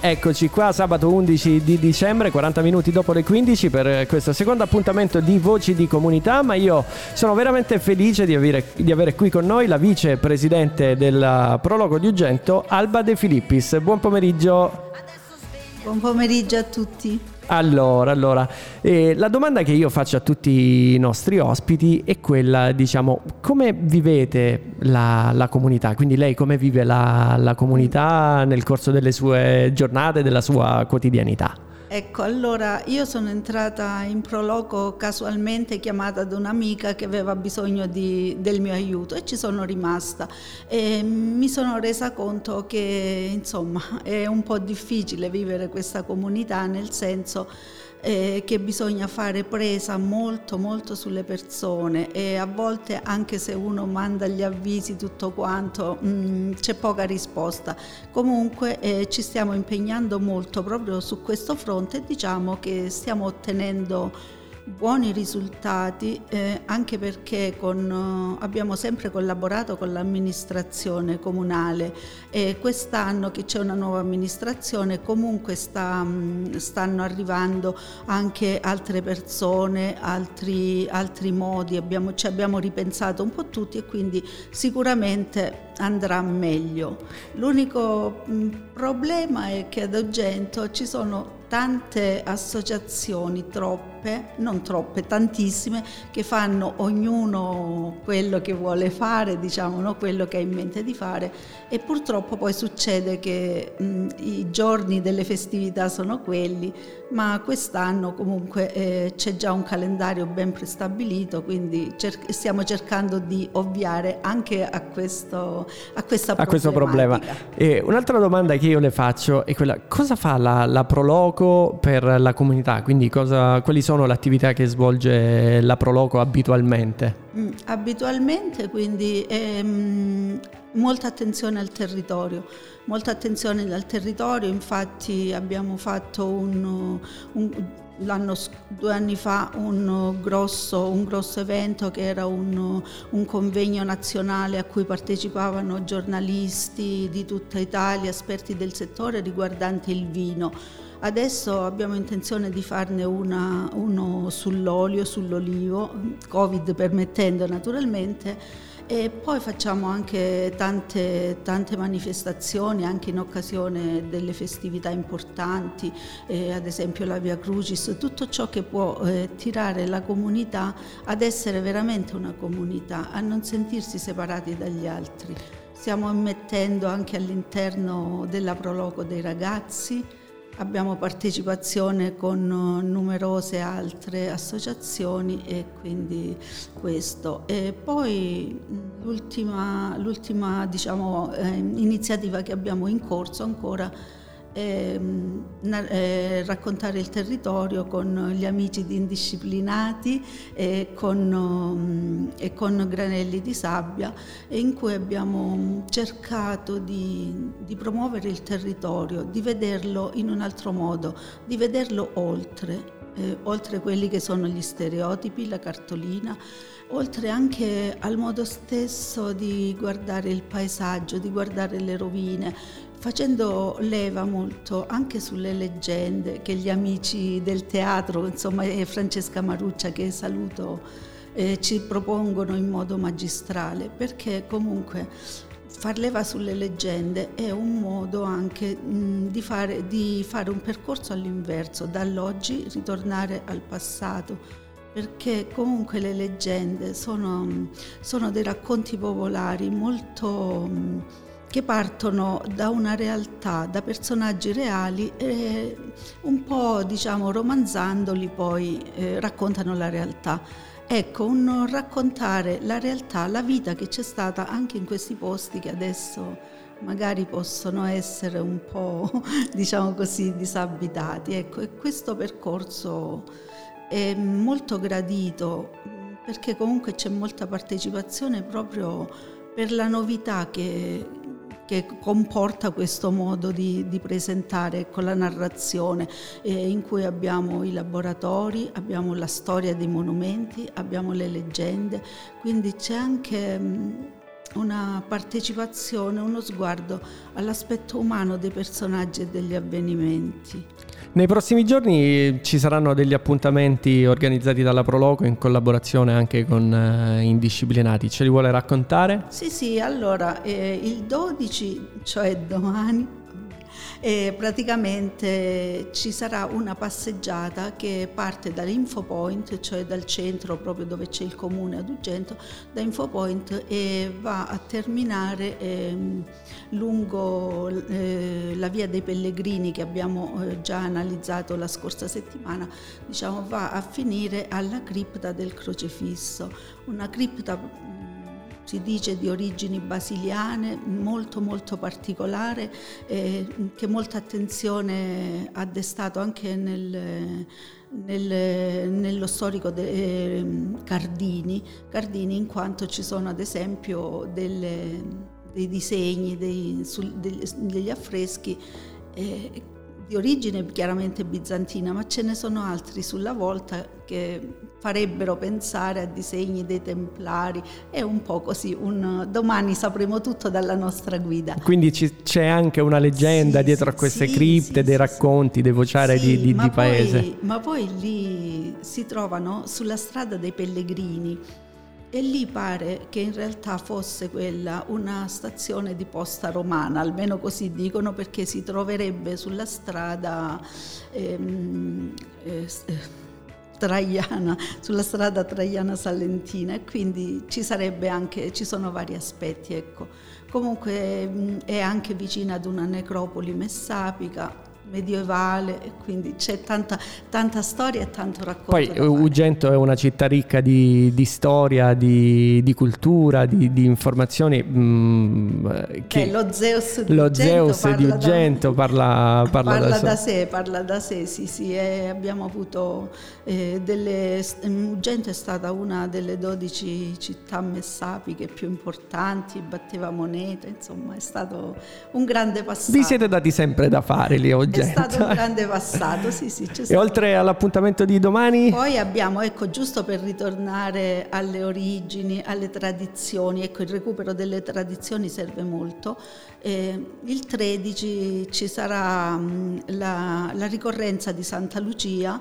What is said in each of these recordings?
Eccoci qua sabato 11 di dicembre, 40 minuti dopo le 15 per questo secondo appuntamento di Voci di Comunità, ma io sono veramente felice di avere, di avere qui con noi la vicepresidente del Prologo di Ugento, Alba De Filippis. Buon pomeriggio. Buon pomeriggio a tutti. Allora, allora eh, la domanda che io faccio a tutti i nostri ospiti è quella, diciamo, come vivete la, la comunità? Quindi lei come vive la, la comunità nel corso delle sue giornate, della sua quotidianità? Ecco, allora io sono entrata in Proloco casualmente chiamata da un'amica che aveva bisogno di, del mio aiuto e ci sono rimasta. E mi sono resa conto che insomma è un po' difficile vivere questa comunità nel senso eh, che bisogna fare presa molto molto sulle persone e a volte anche se uno manda gli avvisi tutto quanto mh, mm, c'è poca risposta. Comunque eh, ci stiamo impegnando molto proprio su questo fronte e diciamo che stiamo ottenendo buoni risultati eh, anche perché con, uh, abbiamo sempre collaborato con l'amministrazione comunale e quest'anno che c'è una nuova amministrazione comunque sta, stanno arrivando anche altre persone, altri, altri modi, abbiamo, ci abbiamo ripensato un po' tutti e quindi sicuramente andrà meglio. L'unico problema è che ad Ogento ci sono tante associazioni, troppe, non troppe, tantissime, che fanno ognuno quello che vuole fare, diciamo, no? quello che ha in mente di fare e purtroppo poi succede che mh, i giorni delle festività sono quelli, ma quest'anno comunque eh, c'è già un calendario ben prestabilito, quindi cer- stiamo cercando di ovviare anche a questo, a questa a questo problema. E un'altra domanda che io le faccio è quella, cosa fa la, la Proloco per la comunità? Quindi cosa, quali sono le attività che svolge la Proloco abitualmente? Mm, abitualmente quindi ehm, molta attenzione al territorio, molta attenzione al territorio, infatti abbiamo fatto un, un due anni fa un grosso, un grosso, evento che era un, un, convegno nazionale a cui partecipavano giornalisti di tutta Italia, esperti del settore riguardante il vino. Adesso abbiamo intenzione di farne una, uno sull'olio, sull'olivo, Covid permettendo naturalmente e poi facciamo anche tante, tante, manifestazioni anche in occasione delle festività importanti, eh, ad esempio la Via Crucis, tutto ciò che può eh, tirare la comunità ad essere veramente una comunità, a non sentirsi separati dagli altri. Stiamo immettendo anche all'interno della Proloco dei ragazzi, Abbiamo partecipazione con eh, numerose altre associazioni e quindi questo. E poi l'ultima, l'ultima diciamo, eh, iniziativa che abbiamo in corso ancora Ehm, eh, raccontare il territorio con gli amici di Indisciplinati e con, um, e con Granelli di Sabbia in cui abbiamo cercato di, di promuovere il territorio, di vederlo in un altro modo, di vederlo oltre, eh, oltre quelli che sono gli stereotipi, la cartolina, oltre anche al modo stesso di guardare il paesaggio, di guardare le rovine, facendo leva molto anche sulle leggende che gli amici del teatro, insomma Francesca Maruccia che saluto, eh, ci propongono in modo magistrale, perché comunque far leva sulle leggende è un modo anche mh, di, fare, di fare un percorso all'inverso, dall'oggi ritornare al passato perché comunque le leggende sono, sono dei racconti popolari molto che partono da una realtà, da personaggi reali e un po' diciamo romanzandoli poi eh, raccontano la realtà. Ecco, un raccontare la realtà, la vita che c'è stata anche in questi posti che adesso magari possono essere un po', diciamo così, disabitati. Ecco, e questo percorso è molto gradito perché comunque c'è molta partecipazione proprio per la novità che, che comporta questo modo di, di presentare con la narrazione eh, in cui abbiamo i laboratori, abbiamo la storia dei monumenti, abbiamo le leggende, quindi c'è anche, una partecipazione, uno sguardo all'aspetto umano dei personaggi e degli avvenimenti. Nei prossimi giorni ci saranno degli appuntamenti organizzati dalla Proloco in collaborazione anche con eh, Indisciplinati. Ce li vuole raccontare? Sì, sì, allora eh, il 12, cioè domani, e praticamente ci sarà una passeggiata che parte dall'Infopoint, cioè dal centro proprio dove c'è il comune ad Ugento, da Infopoint e va a terminare eh, lungo eh, la via dei Pellegrini che abbiamo eh, già analizzato la scorsa settimana, diciamo va a finire alla cripta del Crocefisso, una cripta si dice di origini basiliane, molto molto particolare, eh, che molta attenzione ha destato anche nel, nel, nello storico de, eh, Cardini, Cardini in quanto ci sono ad esempio delle, dei disegni, dei, sul, degli, degli affreschi eh, di origine chiaramente bizantina, ma ce ne sono altri sulla volta che farebbero pensare a disegni dei templari. È un po' così, un, domani sapremo tutto dalla nostra guida. Quindi ci, c'è anche una leggenda sì, dietro a queste sì, cripte, sì, dei racconti, dei vociari di, di, di paese. Poi, ma poi lì si trovano sulla strada dei pellegrini e lì pare che in realtà fosse quella una stazione di posta romana, almeno così dicono, perché si troverebbe sulla strada ehm, eh, Traiana, sulla strada Traiana Salentina e quindi ci sarebbe anche, ci sono vari aspetti, ecco. Comunque è anche vicina ad una necropoli messapica, medievale e quindi c'è tanta, tanta, storia e tanto racconto. Poi Ugento è una città ricca di, di storia, di, di cultura, di, di informazioni. Mh, mm, che Beh, lo Zeus di lo Ugento, Zeus parla, di Ugento da, parla, parla, parla da, da, sé. Parla da sé, sì, sì. Abbiamo avuto eh, delle... Ugento è stata una delle 12 città messapiche più importanti, batteva moneta, insomma è stato un grande passaggio. Vi siete dati sempre da fare lì a Ugento? È stato un grande passato, sì, sì. E oltre all'appuntamento di domani? Poi abbiamo, ecco, giusto per ritornare alle origini, alle tradizioni, ecco, il recupero delle tradizioni serve molto. Eh, il 13 ci sarà mh, la, la ricorrenza di Santa Lucia,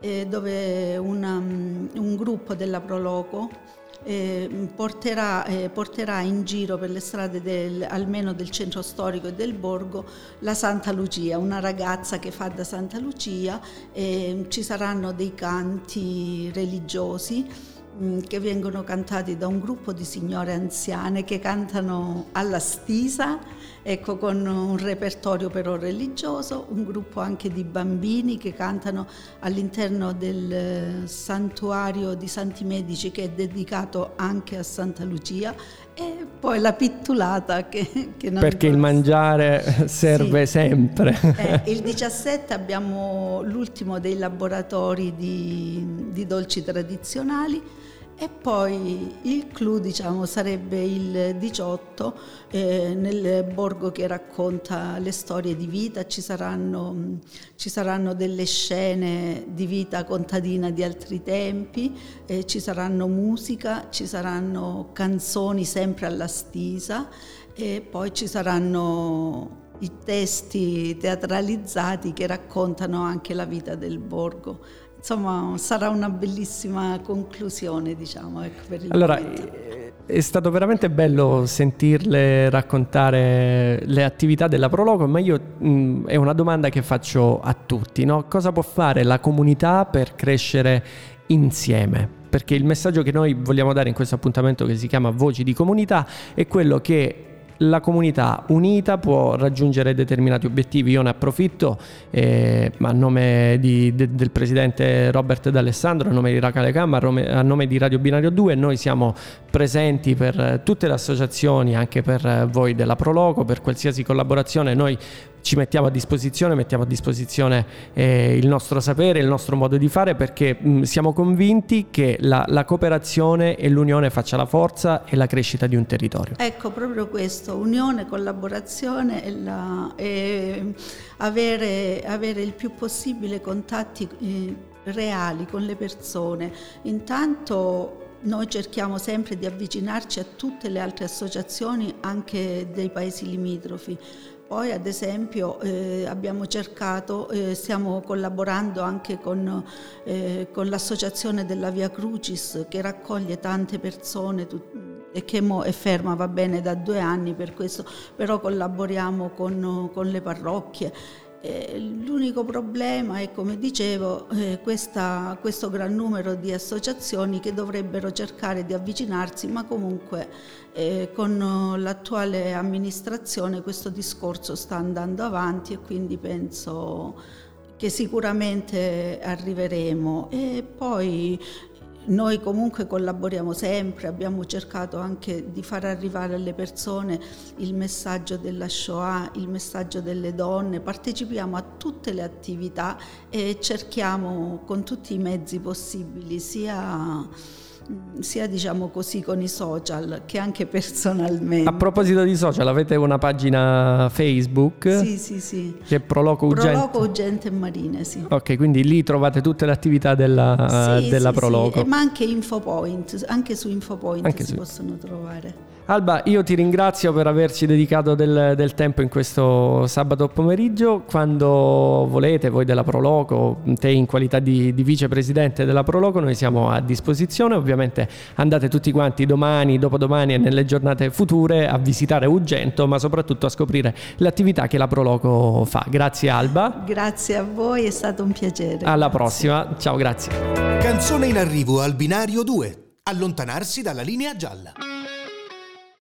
eh, dove una, un gruppo della Proloco eh, porterà, eh, porterà, in giro per le strade del, almeno del centro storico e del borgo la Santa Lucia, una ragazza che fa da Santa Lucia, eh, ci saranno dei canti religiosi Mm, che vengono cantati da un gruppo di signore anziane che cantano alla stisa, ecco, con un repertorio però religioso, un gruppo anche di bambini che cantano all'interno del eh, santuario di Santi Medici che è dedicato anche a Santa Lucia e poi la pittulata che, che non Perché il mangiare serve sì. sempre. Eh, il 17 abbiamo l'ultimo dei laboratori di, di dolci tradizionali e poi il clou diciamo, sarebbe il 18 eh, nel borgo che racconta le storie di vita, ci saranno, ci saranno delle scene di vita contadina di altri tempi, eh, ci saranno musica, ci saranno canzoni sempre alla stisa e poi ci saranno i testi teatralizzati che raccontano anche la vita del borgo insomma sarà una bellissima conclusione diciamo ecco, per il allora è stato veramente bello sentirle raccontare le attività della Prologo ma io mh, è una domanda che faccio a tutti no? cosa può fare la comunità per crescere insieme perché il messaggio che noi vogliamo dare in questo appuntamento che si chiama Voci di Comunità è quello che la comunità unita può raggiungere determinati obiettivi. Io ne approfitto eh, a nome di, de, del presidente Robert D'Alessandro, a nome di Racale Camma, a nome, di Radio Binario 2. Noi siamo presenti per tutte le associazioni, anche per voi della Proloco, per qualsiasi collaborazione. Noi ci mettiamo a disposizione, mettiamo a disposizione eh, il nostro sapere, il nostro modo di fare perché mh, siamo convinti che la, la, cooperazione e l'unione faccia la forza e la crescita di un territorio. Ecco, proprio questo, unione, collaborazione e, la, e avere, avere, il più possibile contatti eh, reali con le persone. Intanto noi cerchiamo sempre di avvicinarci a tutte le altre associazioni anche dei paesi limitrofi. Poi ad esempio eh, abbiamo cercato, eh, stiamo collaborando anche con, eh, con, l'associazione della Via Crucis che raccoglie tante persone e che è ferma, va bene, da due anni per questo, però collaboriamo con, con le parrocchie eh, l'unico problema è, come dicevo, eh, questa, questo gran numero di associazioni che dovrebbero cercare di avvicinarsi, ma comunque eh, con l'attuale amministrazione questo discorso sta andando avanti e quindi penso che sicuramente arriveremo. E poi noi comunque collaboriamo sempre, abbiamo cercato anche di far arrivare alle persone il messaggio della Shoah, il messaggio delle donne, partecipiamo a tutte le attività e cerchiamo con tutti i mezzi possibili sia sia diciamo così con i social che anche personalmente. A proposito di social, avete una pagina Facebook? Sì, sì, sì. Che è Proloco Ugente. Proloco Ugente Marine, sì. Ok, quindi lì trovate tutte le attività della, sì, della sì, Proloco. Sì. Ma anche Infopoint, anche su Infopoint anche si su... possono trovare. Alba, io ti ringrazio per averci dedicato del, del, tempo in questo sabato pomeriggio. Quando volete, voi della Proloco, te in qualità di, di vicepresidente della Proloco, noi siamo a disposizione. Ovviamente andate tutti quanti domani, dopodomani e nelle giornate future a visitare Ugento, ma soprattutto a scoprire l'attività che la Proloco fa. Grazie Alba. Grazie a voi, è stato un piacere. Alla grazie. prossima, ciao, grazie. Canzone in arrivo al binario 2. Allontanarsi dalla linea gialla.